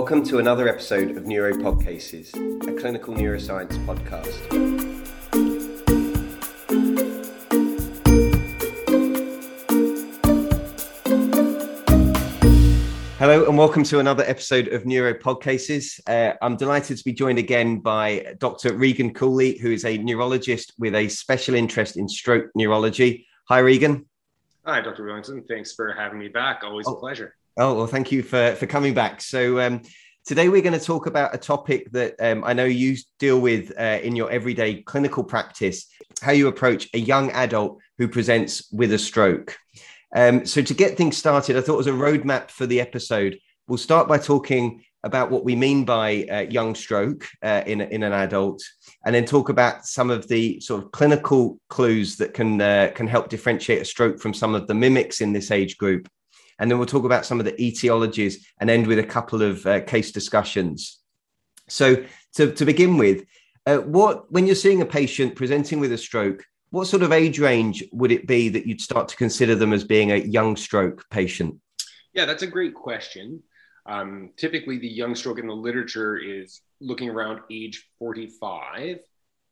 Welcome to another episode of Neuropod Cases, a clinical neuroscience podcast. Hello and welcome to another episode of Neuropod Cases. Uh, I'm delighted to be joined again by Dr. Regan Cooley, who is a neurologist with a special interest in stroke neurology. Hi, Regan. Hi, Dr. Willington. Thanks for having me back. Always oh. a pleasure. Oh, well, thank you for, for coming back. So, um, today we're going to talk about a topic that um, I know you deal with uh, in your everyday clinical practice how you approach a young adult who presents with a stroke. Um, so, to get things started, I thought was a roadmap for the episode. We'll start by talking about what we mean by uh, young stroke uh, in, in an adult, and then talk about some of the sort of clinical clues that can uh, can help differentiate a stroke from some of the mimics in this age group and then we'll talk about some of the etiologies and end with a couple of uh, case discussions. So, to, to begin with, uh, what when you're seeing a patient presenting with a stroke, what sort of age range would it be that you'd start to consider them as being a young stroke patient? Yeah, that's a great question. Um, typically, the young stroke in the literature is looking around age 45.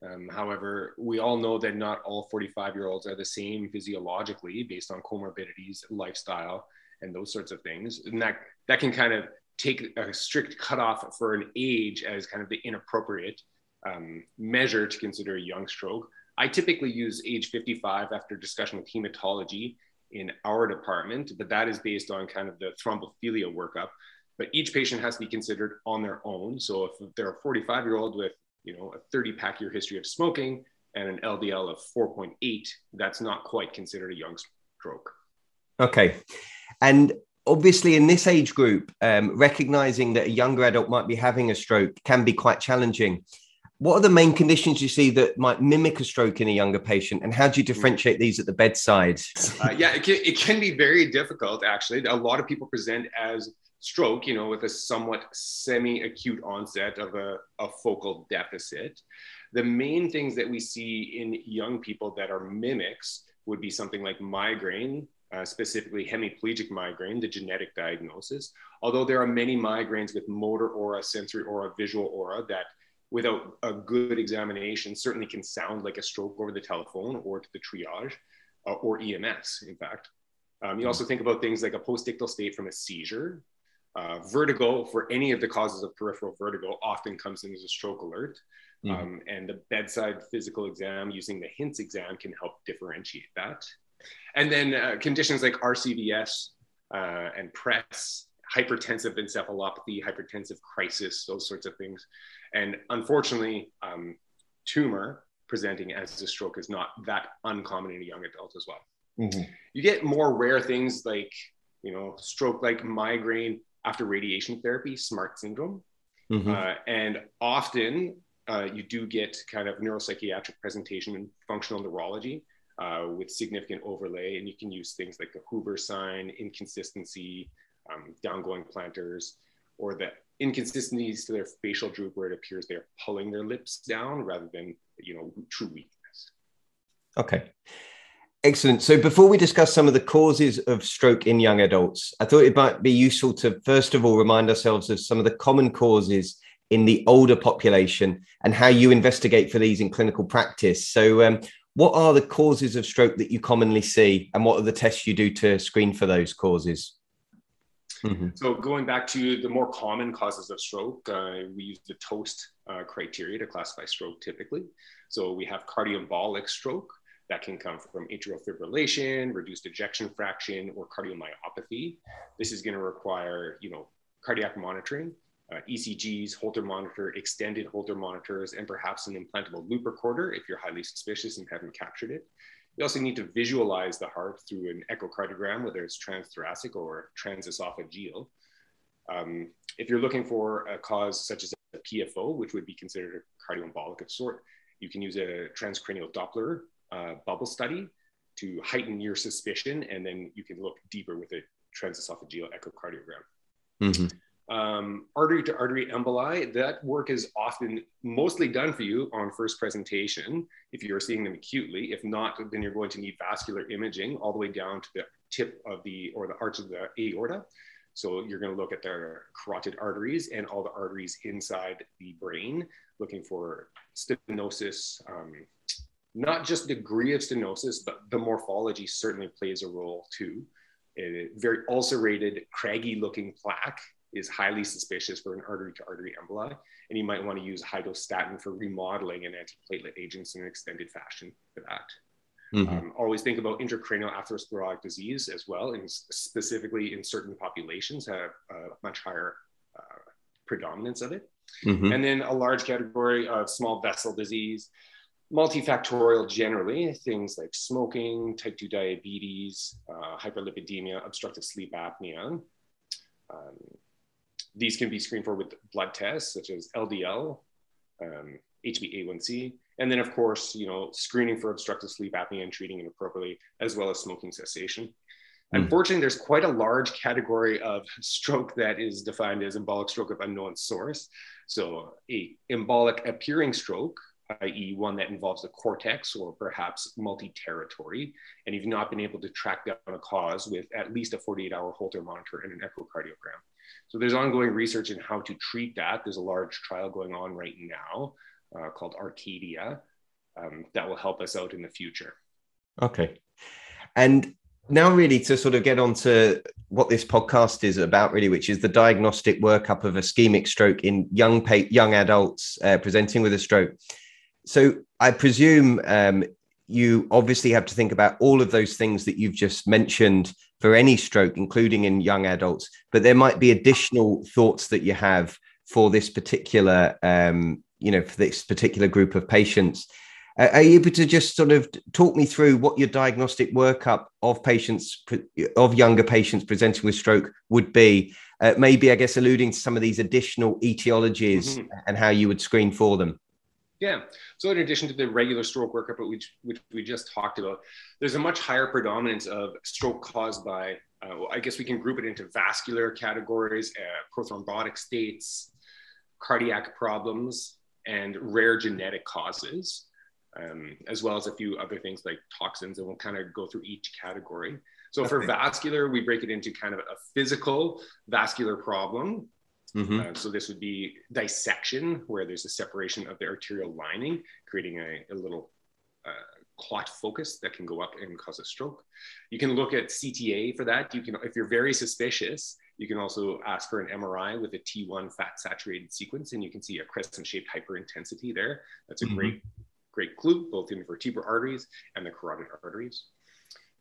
Um, however, we all know that not all 45 year olds are the same physiologically based on comorbidities, lifestyle, and those sorts of things. And that, that can kind of take a strict cutoff for an age as kind of the inappropriate um, measure to consider a young stroke. I typically use age 55 after discussion with hematology in our department, but that is based on kind of the thrombophilia workup. But each patient has to be considered on their own. So if they're a 45 year old with you know a 30 pack year history of smoking and an LDL of 4.8, that's not quite considered a young stroke. Okay. And obviously, in this age group, um, recognizing that a younger adult might be having a stroke can be quite challenging. What are the main conditions you see that might mimic a stroke in a younger patient, and how do you differentiate these at the bedside? Uh, yeah, it can, it can be very difficult, actually. A lot of people present as stroke, you know, with a somewhat semi acute onset of a, a focal deficit. The main things that we see in young people that are mimics would be something like migraine, uh, specifically hemiplegic migraine, the genetic diagnosis. Although there are many migraines with motor aura, sensory aura, visual aura that without a good examination certainly can sound like a stroke over the telephone or to the triage uh, or EMS, in fact. Um, you also think about things like a postictal state from a seizure. Uh, vertigo for any of the causes of peripheral vertigo often comes in as a stroke alert. Mm-hmm. Um, and the bedside physical exam using the HINTS exam can help differentiate that. And then uh, conditions like RCVS uh, and PRES, hypertensive encephalopathy, hypertensive crisis, those sorts of things. And unfortunately, um, tumor presenting as a stroke is not that uncommon in a young adult as well. Mm-hmm. You get more rare things like, you know, stroke like migraine after radiation therapy, SMART syndrome. Mm-hmm. Uh, and often uh, you do get kind of neuropsychiatric presentation and functional neurology uh, with significant overlay. And you can use things like the Hoover sign, inconsistency, um, downgoing plantars, or the inconsistencies to their facial droop where it appears they're pulling their lips down rather than, you know, true weakness. Okay. Excellent. So before we discuss some of the causes of stroke in young adults, I thought it might be useful to first of all remind ourselves of some of the common causes in the older population and how you investigate for these in clinical practice. So, um, what are the causes of stroke that you commonly see, and what are the tests you do to screen for those causes? Mm-hmm. So, going back to the more common causes of stroke, uh, we use the TOAST uh, criteria to classify stroke typically. So, we have cardioembolic stroke that can come from atrial fibrillation, reduced ejection fraction, or cardiomyopathy. This is going to require, you know, cardiac monitoring uh, ECGs, Holter monitor, extended Holter monitors, and perhaps an implantable loop recorder if you're highly suspicious and haven't captured it. You also need to visualize the heart through an echocardiogram, whether it's transthoracic or transesophageal. Um, if you're looking for a cause such as a PFO, which would be considered a cardioembolic of sort, you can use a transcranial Doppler uh, bubble study to heighten your suspicion, and then you can look deeper with a transesophageal echocardiogram. Mm-hmm um, artery to artery emboli, that work is often mostly done for you on first presentation if you're seeing them acutely. If not, then you're going to need vascular imaging all the way down to the tip of the or the arch of the aorta So you're going to look at their carotid arteries and all the arteries inside the brain, looking for stenosis, um, not just degree of stenosis, but the morphology certainly plays a role too. A very ulcerated, craggy looking plaque is highly suspicious for an artery to artery emboli. And you might want to use high-dose statin for remodeling and antiplatelet agents in an extended fashion for that. Mm-hmm. Um, always think about intracranial atherosclerotic disease as well, and specifically in certain populations have a much higher uh, predominance of it. Mm-hmm. And then a large category of small vessel disease, multifactorial generally, things like smoking, type 2 diabetes, uh, hyperlipidemia, obstructive sleep apnea. Um, these can be screened for with blood tests such as LDL, um, HbA1c, and then of course, you know, screening for obstructive sleep apnea and treating it appropriately, as well as smoking cessation. Mm. Unfortunately, there's quite a large category of stroke that is defined as embolic stroke of unknown source. So, a embolic appearing stroke, i.e., one that involves the cortex or perhaps multi-territory, and you've not been able to track down a cause with at least a 48-hour Holter monitor and an echocardiogram. So there's ongoing research in how to treat that. There's a large trial going on right now uh, called Arcadia um, that will help us out in the future. Okay. And now, really, to sort of get on to what this podcast is about, really, which is the diagnostic workup of ischemic stroke in young pa- young adults uh, presenting with a stroke. So, I presume um, you obviously have to think about all of those things that you've just mentioned for any stroke, including in young adults. But there might be additional thoughts that you have for this particular um, you know for this particular group of patients uh, are you able to just sort of talk me through what your diagnostic workup of patients of younger patients presenting with stroke would be uh, maybe i guess alluding to some of these additional etiologies mm-hmm. and how you would screen for them yeah. So in addition to the regular stroke workup, which, which we just talked about, there's a much higher predominance of stroke caused by, uh, well, I guess we can group it into vascular categories, uh, prothrombotic states, cardiac problems, and rare genetic causes, um, as well as a few other things like toxins. And we'll kind of go through each category. So okay. for vascular, we break it into kind of a physical vascular problem. Mm-hmm. Uh, so this would be dissection, where there's a separation of the arterial lining, creating a, a little uh, clot focus that can go up and cause a stroke. You can look at CTA for that. You can, if you're very suspicious, you can also ask for an MRI with a T1 fat saturated sequence, and you can see a crescent shaped hyperintensity there. That's a mm-hmm. great, great clue, both in the vertebral arteries and the carotid arteries.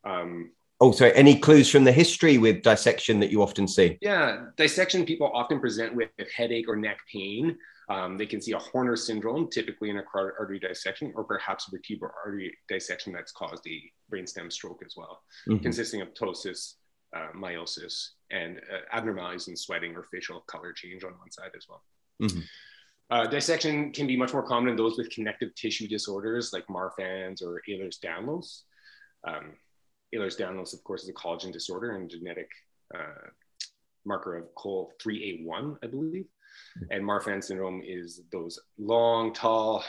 Um, Oh, sorry. Any clues from the history with dissection that you often see? Yeah, dissection people often present with headache or neck pain. Um, they can see a Horner syndrome, typically in a carotid artery dissection, or perhaps a vertebral artery dissection that's caused a brainstem stroke as well, mm-hmm. consisting of ptosis, uh, miosis, and uh, abnormalities in sweating or facial color change on one side as well. Mm-hmm. Uh, dissection can be much more common in those with connective tissue disorders like Marfan's or Ehlers-Danlos. Um, Ehlers-Danlos, of course, is a collagen disorder and genetic uh, marker of COL3A1, I believe. Mm-hmm. And Marfan syndrome is those long, tall,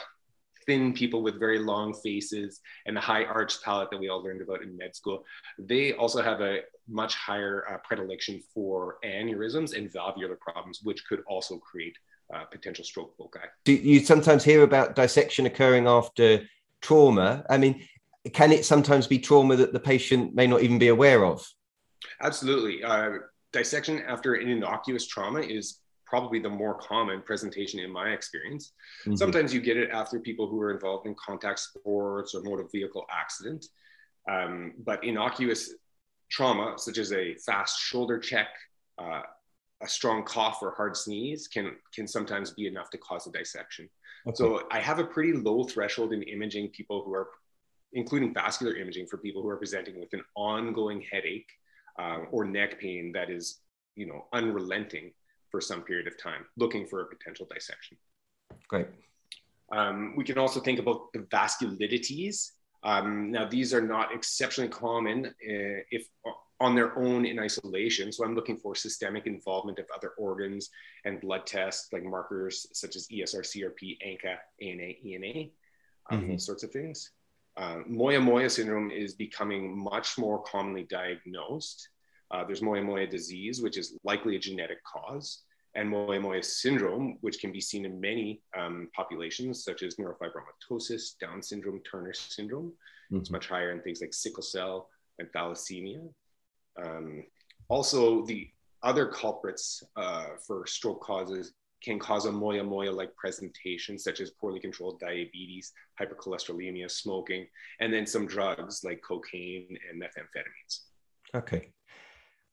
thin people with very long faces and the high arched palate that we all learned about in med school, they also have a much higher uh, predilection for aneurysms and valvular problems, which could also create uh, potential stroke foci. Do you sometimes hear about dissection occurring after trauma? I mean, can it sometimes be trauma that the patient may not even be aware of? Absolutely. Uh, dissection after an innocuous trauma is probably the more common presentation in my experience. Mm-hmm. Sometimes you get it after people who are involved in contact sports or motor vehicle accident. Um, but innocuous trauma, such as a fast shoulder check, uh, a strong cough or hard sneeze, can can sometimes be enough to cause a dissection. Okay. So I have a pretty low threshold in imaging people who are, including vascular imaging, for people who are presenting with an ongoing headache uh, or neck pain that is, you know, unrelenting for some period of time, looking for a potential dissection. Great. Um, we can also think about the vasculitides. Um, now, these are not exceptionally common uh, if on their own in isolation. So I'm looking for systemic involvement of other organs and blood tests like markers such as ESR, CRP, ANCA, ANA, ENA, um, mm-hmm. those sorts of things. Uh, Moyamoya syndrome is becoming much more commonly diagnosed Uh, there's Moyamoya disease, which is likely a genetic cause, and Moyamoya syndrome, which can be seen in many um, populations, such as neurofibromatosis, Down syndrome, Turner syndrome. Mm-hmm. It's much higher in things like sickle cell and thalassemia. Um, also, the other culprits uh, for stroke causes can cause a moya moya like presentation, such as poorly controlled diabetes, hypercholesterolemia, smoking, and then some drugs like cocaine and methamphetamines. Okay,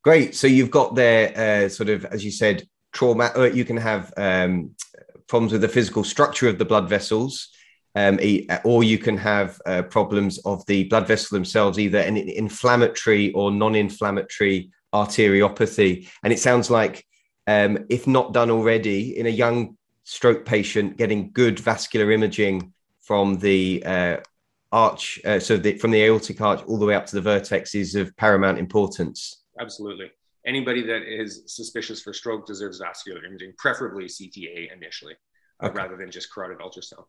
great. So you've got there, uh, sort of, as you said, trauma. Uh, you can have um, problems with the physical structure of the blood vessels. Um, or you can have uh, problems of the blood vessel themselves, either an inflammatory or non-inflammatory arteriopathy. And it sounds like um, if not done already, in a young stroke patient, getting good vascular imaging from the uh, arch, uh, so the, from the aortic arch all the way up to the vertex is of paramount importance. Absolutely. Anybody that is suspicious for stroke deserves vascular imaging, preferably CTA initially, uh, okay. rather than just carotid ultrasound.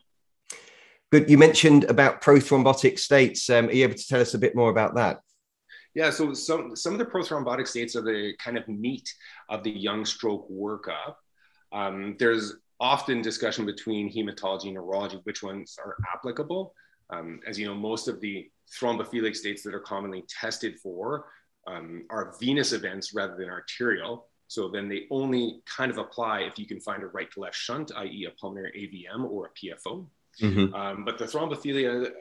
Good. You mentioned about prothrombotic states. Um, are you able to tell us a bit more about that? Yeah, so some some of the prothrombotic states are the kind of meat of the young stroke workup. Um, there's often discussion between hematology and neurology which ones are applicable. Um, as you know, most of the thrombophilic states that are commonly tested for um, are venous events rather than arterial. So then they only kind of apply if you can find a right to left shunt, i.e., a pulmonary AVM or a PFO. Mm-hmm. Um, but the thrombophilia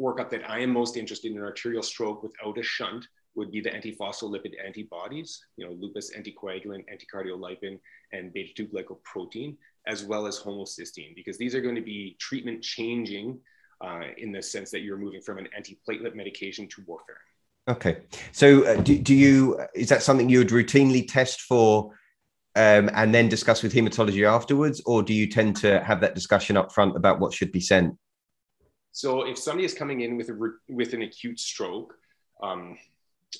workup that I am most interested in arterial stroke without a shunt would be the antiphospholipid antibodies, you know, lupus anticoagulant, anticardiolipin, and beta 2 glycoprotein, as well as homocysteine, because these are going to be treatment changing uh, in the sense that you're moving from an antiplatelet medication to warfarin. Okay. So, uh, do, do you, is that something you would routinely test for um, and then discuss with hematology afterwards, or do you tend to have that discussion up front about what should be sent? So if somebody is coming in with a with an acute stroke, um,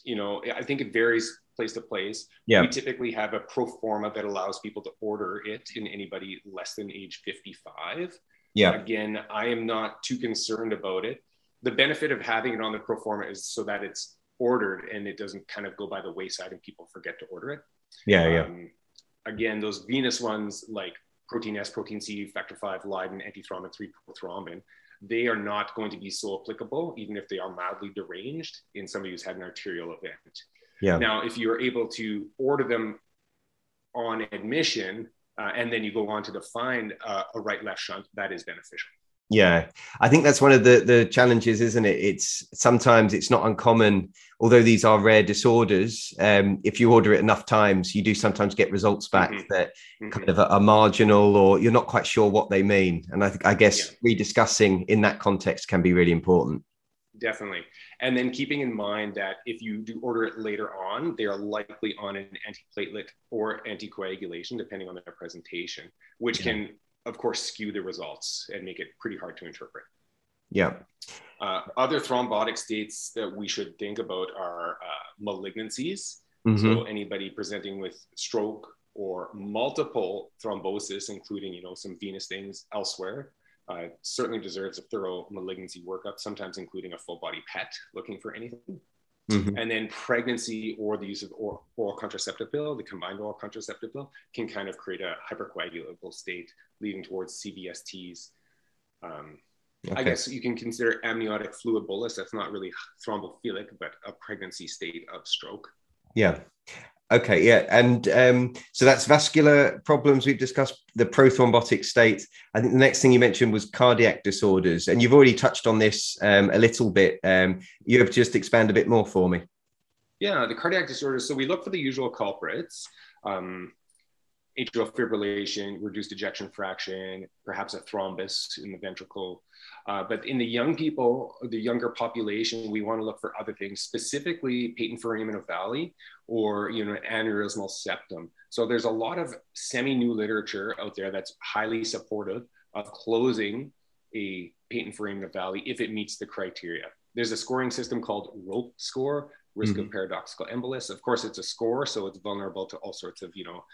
you know, I think it varies place to place. Yeah. We typically have a pro forma that allows people to order it in anybody less than age 55. Yeah. Again, I am not too concerned about it. The benefit of having it on the pro forma is so that it's ordered and it doesn't kind of go by the wayside and people forget to order it. Yeah, yeah. Um, again, those venous ones like protein S, protein C, factor five, Leiden, antithrombin, three prothrombin, they are not going to be so applicable, even if they are mildly deranged in somebody who's had an arterial event. Yeah. Now, if you're able to order them on admission uh, and then you go on to define uh, a right left shunt, that is beneficial. Yeah, I think that's one of the the challenges, isn't it? It's sometimes it's not uncommon, although these are rare disorders. Um, if you order it enough times, you do sometimes get results back mm-hmm. that mm-hmm. kind of are, marginal, or you're not quite sure what they mean. And I think I guess yeah. rediscussing in that context can be really important. Definitely, and then keeping in mind that if you do order it later on, they are likely on an antiplatelet or anticoagulation, depending on their presentation, which yeah. can of course, skew the results and make it pretty hard to interpret. Yeah. Uh, other thrombotic states that we should think about are uh, malignancies. Mm-hmm. So anybody presenting with stroke or multiple thrombosis, including you know some venous things elsewhere, uh, certainly deserves a thorough malignancy workup. Sometimes including a full body PET, looking for anything. Mm-hmm. And then pregnancy or the use of oral, oral, contraceptive pill, the combined oral contraceptive pill, can kind of create a hypercoagulable state leading towards CVSTs. Um, okay. I guess you can consider amniotic fluid embolus. That's not really thrombophilic, but a pregnancy state of stroke. Yeah. Okay, yeah, and um, so that's vascular problems. We've discussed the prothrombotic state. I think the next thing you mentioned was cardiac disorders, and you've already touched on this um, a little bit. Um, you have just expand a bit more for me. Yeah, the cardiac disorders. So we look for the usual culprits. Um, atrial fibrillation, reduced ejection fraction, perhaps a thrombus in the ventricle. Uh, but in the young people, the younger population, we want to look for other things, specifically patent foramen ovale or you know aneurysmal septum. So there's a lot of semi-new literature out there that's highly supportive of closing a patent foramen ovale if it meets the criteria. There's a scoring system called ROPE score, risk mm-hmm. of paradoxical embolus. Of course, it's a score, so it's vulnerable to all sorts of you know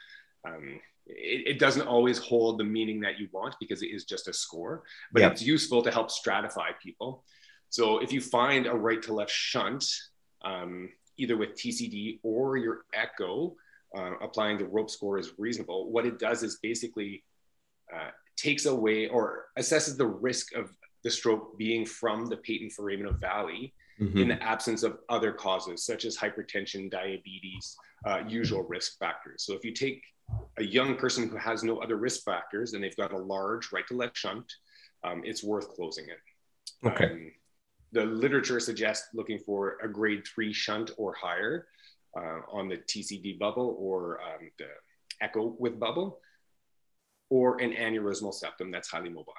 um, it, it, doesn't always hold the meaning that you want because it is just a score, but it's useful to help stratify people. So if you find a right to left shunt, um, either with TCD or your echo, uh, applying the rope score is reasonable. What it does is basically uh, takes away or assesses the risk of the stroke being from the patent foramen ovale mm-hmm. in the absence of other causes such as hypertension, diabetes, uh, usual risk factors. So if you take a young person who has no other risk factors and they've got a large right to left shunt, um, it's worth closing it. Okay. Um, the literature suggests looking for a grade three shunt or higher uh, on the TCD bubble or um, the echo with bubble, or an aneurysmal septum that's highly mobile.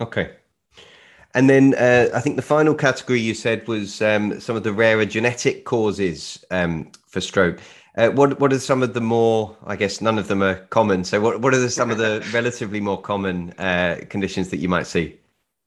Okay. And then uh, I think the final category you said was um, some of the rarer genetic causes um, for stroke. Uh, what what are some of the more? I guess none of them are common. So what what are the, some of the relatively more common uh, conditions that you might see?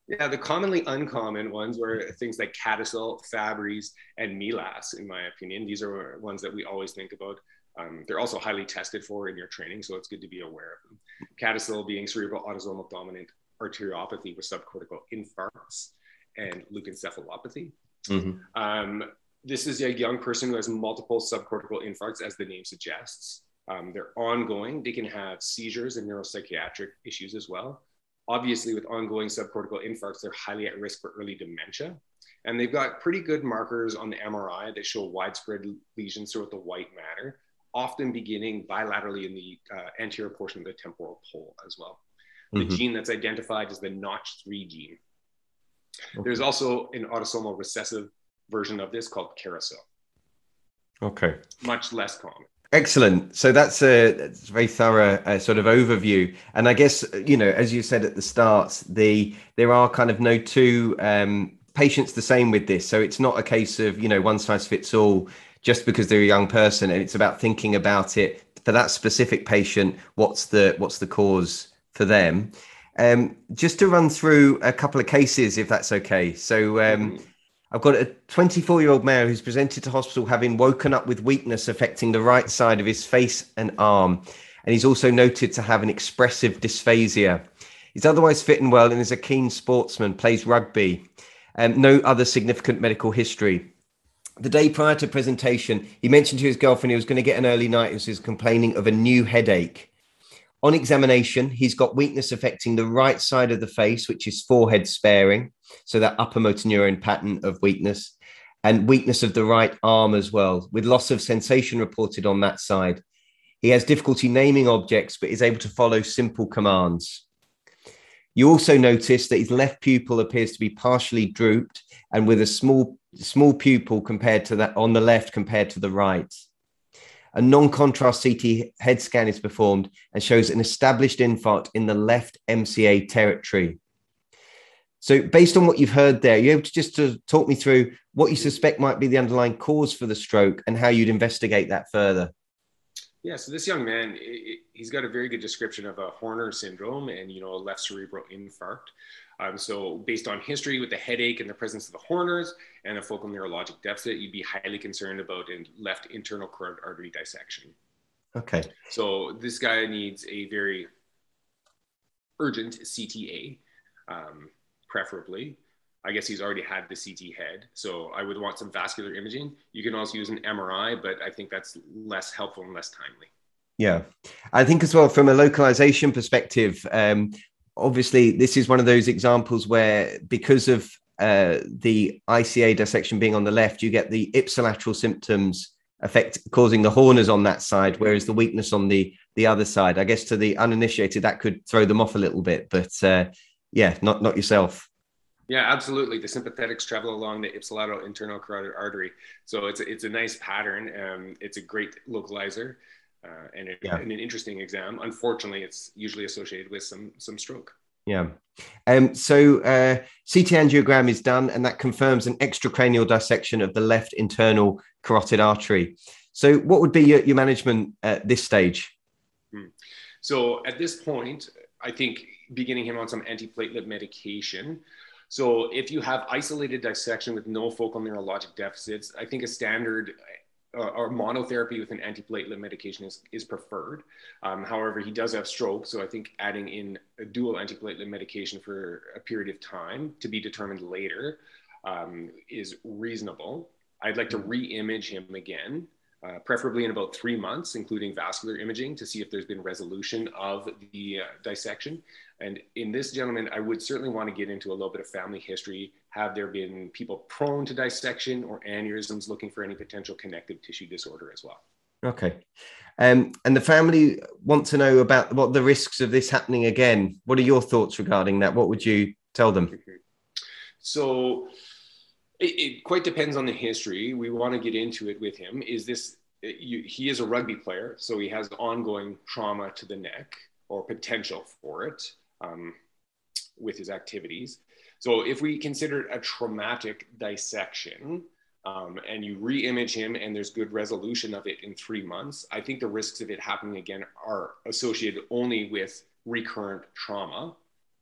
Yeah, the commonly uncommon ones were things like CADASIL, Fabry's, and MELAS, in my opinion. These are ones that we always think about. Um, they're also highly tested for in your training, so it's good to be aware of them. CADASIL being cerebral autosomal dominant arteriopathy with subcortical infarcts and leukoencephalopathy. Mm-hmm. Um, this is a young person who has multiple subcortical infarcts, as the name suggests. Um, they're ongoing. They can have seizures and neuropsychiatric issues as well. Obviously, with ongoing subcortical infarcts, they're highly at risk for early dementia. And they've got pretty good markers on the MRI that show widespread lesions throughout the white matter, often beginning bilaterally in the uh, anterior portion of the temporal pole as well. The mm-hmm. gene that's identified is the Notch3 gene. Okay. There's also an autosomal recessive version of this called CARASIL. Okay. Much less common. Excellent. So that's a, that's a very thorough uh, sort of overview. And I guess you know, as you said at the start, the there are kind of no two um, patients the same with this. So it's not a case of you know one size fits all just because they're a young person, and it's about thinking about it for that specific patient. What's the what's the cause for them? Um, just to run through a couple of cases, if that's okay. So. Um, mm-hmm I've got a 24 year old male who's presented to hospital having woken up with weakness affecting the right side of his face and arm. And he's also noted to have an expressive dysphasia. He's otherwise fit and well and is a keen sportsman, plays rugby, and no other significant medical history. The day prior to presentation, he mentioned to his girlfriend he was going to get an early night as he was complaining of a new headache. On examination, he's got weakness affecting the right side of the face, which is forehead sparing. So that upper motor neuron pattern of weakness and weakness of the right arm as well, with loss of sensation reported on that side. He has difficulty naming objects, but is able to follow simple commands. You also notice that his left pupil appears to be partially drooped and with a small small pupil compared to that on the left compared to the right. A non contrast CT head scan is performed and shows an established infarct in the left MCA territory. So, based on what you've heard there, you're able to just to talk me through what you suspect might be the underlying cause for the stroke and how you'd investigate that further. Yeah, so this young man, he's got a very good description of a Horner syndrome and you know a left cerebral infarct. Um, so, based on history with the headache and the presence of the Horners and a focal neurologic deficit, you'd be highly concerned about a left internal carotid artery dissection. Okay. So, this guy needs a very urgent CTA, um, preferably. I guess he's already had the CT head. So, I would want some vascular imaging. You can also use an MRI, but I think that's less helpful and less timely. Yeah, I think as well from a localization perspective, um, obviously this is one of those examples where because of uh, the ICA dissection being on the left, you get the ipsilateral symptoms affect causing the horners on that side, whereas the weakness on the the other side. I guess to the uninitiated that could throw them off a little bit, but uh, yeah, not not yourself. Yeah, absolutely. The sympathetics travel along the ipsilateral internal carotid artery, so it's a, it's a nice pattern. Um, it's a great localizer uh, and, it, yeah. and, an interesting exam. Unfortunately, it's usually associated with some some stroke. Yeah. Um, so uh, CT angiogram is done, and that confirms an extracranial dissection of the left internal carotid artery. So, what would be your, your management at this stage? Hmm. So, at this point, I think beginning him on some antiplatelet medication. So, if you have isolated dissection with no focal neurologic deficits, I think a standard uh, or monotherapy with an antiplatelet medication is, is preferred. Um, however, he does have stroke, so I think adding in a dual antiplatelet medication for a period of time to be determined later um, is reasonable. I'd like to re-image him again, uh, preferably in about three months, including vascular imaging to see if there's been resolution of the uh, dissection. And in this gentleman, I would certainly want to get into a little bit of family history. Have there been people prone to dissection or aneurysms looking for any potential connective tissue disorder as well? Okay. Um, and the family want to know about what the risks of this happening again. What are your thoughts regarding that? What would you tell them? So it, it, quite depends on the history. We want to get into it with him. Is this, you, he is a rugby player, so he has ongoing trauma to the neck or potential for it um, with his activities. So if we consider a traumatic dissection, um, and you re-image him and there's good resolution of it in three months, I think the risks of it happening again are associated only with recurrent trauma.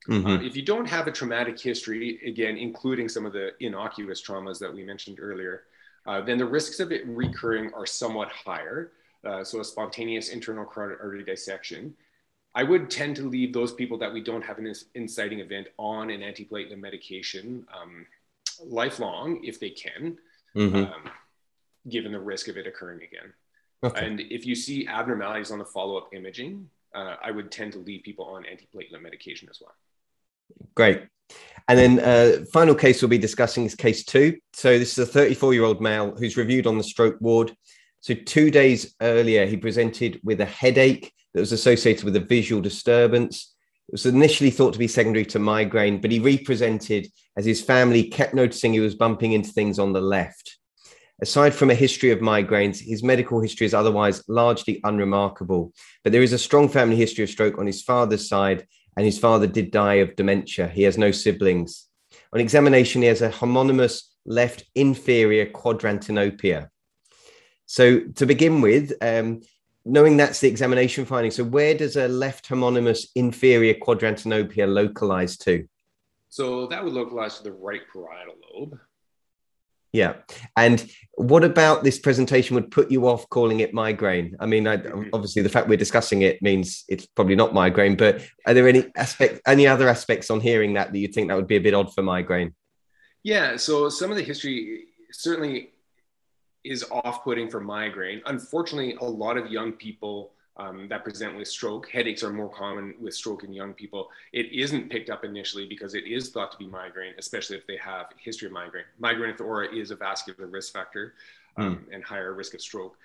Mm-hmm. Uh, if you don't have a traumatic history, again, including some of the innocuous traumas that we mentioned earlier, uh, then the risks of it recurring are somewhat higher. Uh, so a spontaneous internal carotid artery dissection. I would tend to leave those people that we don't have an inciting event on an antiplatelet medication um, lifelong if they can mm-hmm. um, given the risk of it occurring again. Okay. And if you see abnormalities on the follow up imaging, uh, I would tend to leave people on antiplatelet medication as well. Great. And then uh, final case we'll be discussing is case two. So this is a 34 year old male who's reviewed on the stroke ward. So two days earlier, he presented with a headache that was associated with a visual disturbance. It was initially thought to be secondary to migraine, but he represented as his family kept noticing he was bumping into things on the left. Aside from a history of migraines, his medical history is otherwise largely unremarkable. But there is a strong family history of stroke on his father's side, and his father did die of dementia. He has no siblings. On examination, he has a homonymous left inferior quadrantanopia. So, to begin with, um, knowing that's the examination finding, so where does a left homonymous inferior quadrantanopia localize to? So that would localize to the right parietal lobe. Yeah. And what about this presentation would put you off calling it migraine? I mean, I, mm-hmm. obviously the fact we're discussing it means it's probably not migraine, but are there any aspect, any other aspects on hearing that that you think that would be a bit odd for migraine? Yeah. So some of the history certainly is off-putting for migraine. Unfortunately, a lot of young people um, that present with stroke. Headaches are more common with stroke in young people. It isn't picked up initially because it is thought to be migraine, especially if they have a history of migraine. Migraine with aura is a vascular risk factor um, mm. and higher risk of stroke.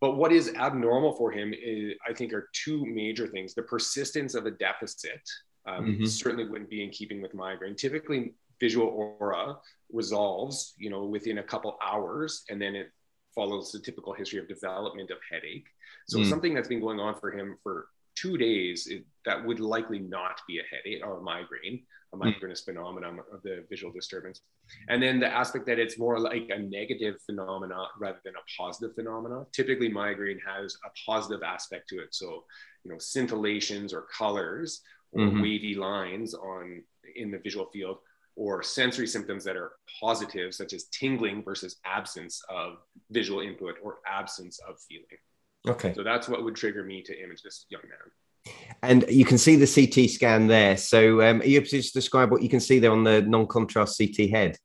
But what is abnormal for him, is, I think, are two major things. The persistence of a deficit um, mm-hmm. certainly wouldn't be in keeping with migraine. Typically, visual aura resolves, you know, within a couple hours, and then it follows the typical history of development of headache. So mm. something that's been going on for him for two days it, that would likely not be a headache or a migraine, a hmm. migrainous mm. phenomenon of the visual disturbance. And then the aspect that it's more like a negative phenomena rather than a positive phenomena. Typically, migraine has a positive aspect to it. So, you know, scintillations or colors or mm-hmm. wavy lines on in the visual field or sensory symptoms that are positive, such as tingling versus absence of visual input or absence of feeling. Okay. So that's what would trigger me to image this young man. And you can see the CT scan there. So um, are you able to describe what you can see there on the non-contrast CT head?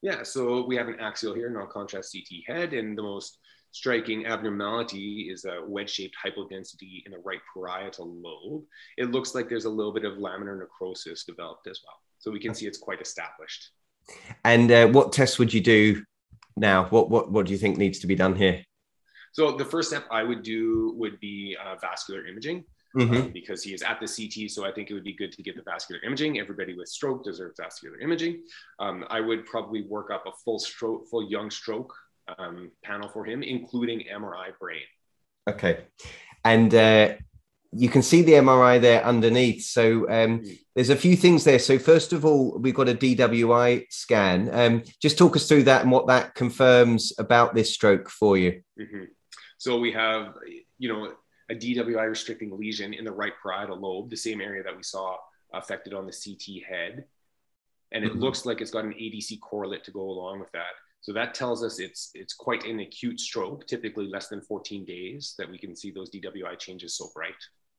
Yeah, so we have an axial here, non-contrast CT head, and the most striking abnormality is a wedge-shaped hypodensity in the right parietal lobe. It looks like there's a little bit of laminar necrosis developed as well. So we can see it's quite established. And uh, what tests would you do now? What, what, what do you think needs to be done here? So the first step I would do would be uh, vascular imaging. Mm-hmm. Um, because he is at the CT. So I think it would be good to get the vascular imaging. Everybody with stroke deserves vascular imaging. Um, I would probably work up a full stroke, full young stroke um, panel for him, including MRI brain. Okay. And uh, you can see the MRI there underneath. So um, mm. there's a few things there. So first of all, we've got a DWI scan. Um, just talk us through that and what that confirms about this stroke for you. Mm-hmm. So we have, you know, a DWI restricting lesion in the right parietal lobe, the same area that we saw affected on the CT head. And it mm-hmm. looks like it's got an ADC correlate to go along with that. So that tells us it's it's quite an acute stroke, typically less than 14 days that we can see those DWI changes so bright.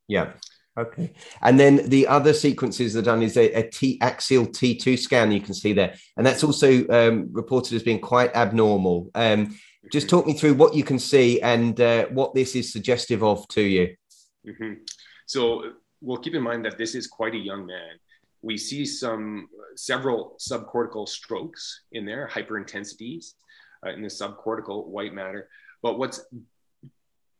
Yeah. Okay. And then the other sequences that are done is a, a T axial T2 scan you can see there. And that's also um, reported as being quite abnormal. Um, just talk me through what you can see and uh, what this is suggestive of to you. Mm-hmm. So we'll keep in mind that this is quite a young man. We see some several subcortical strokes in there, hyperintensities uh, in the subcortical white matter. But what's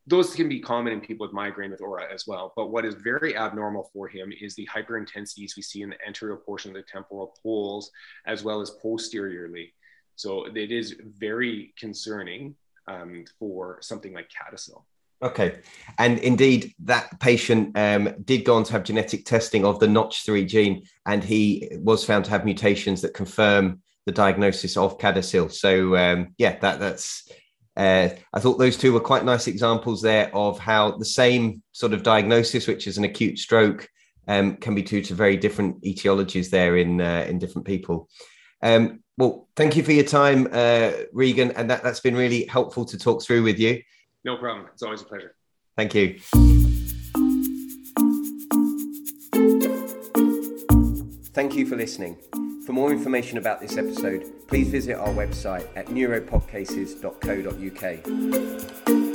those can be common in people with migraine with aura as well. But what is very abnormal for him is the hyperintensities we see in the anterior portion of the temporal poles as well as posteriorly. So it is very concerning um, for something like CADASIL. Okay. And indeed, that patient um, did go on to have genetic testing of the Notch3 gene, and he was found to have mutations that confirm the diagnosis of CADASIL. So, um, yeah, that, that's. Uh, I thought those two were quite nice examples there of how the same sort of diagnosis, which is an acute stroke, um, can be due to very different etiologies there in uh, in different people. Um, well, thank you for your time, uh, Regan, and that, that's been really helpful to talk through with you. No problem. It's always a pleasure. Thank you. Thank you for listening. For more information about this episode, please visit our website at neuropodcases.co.uk.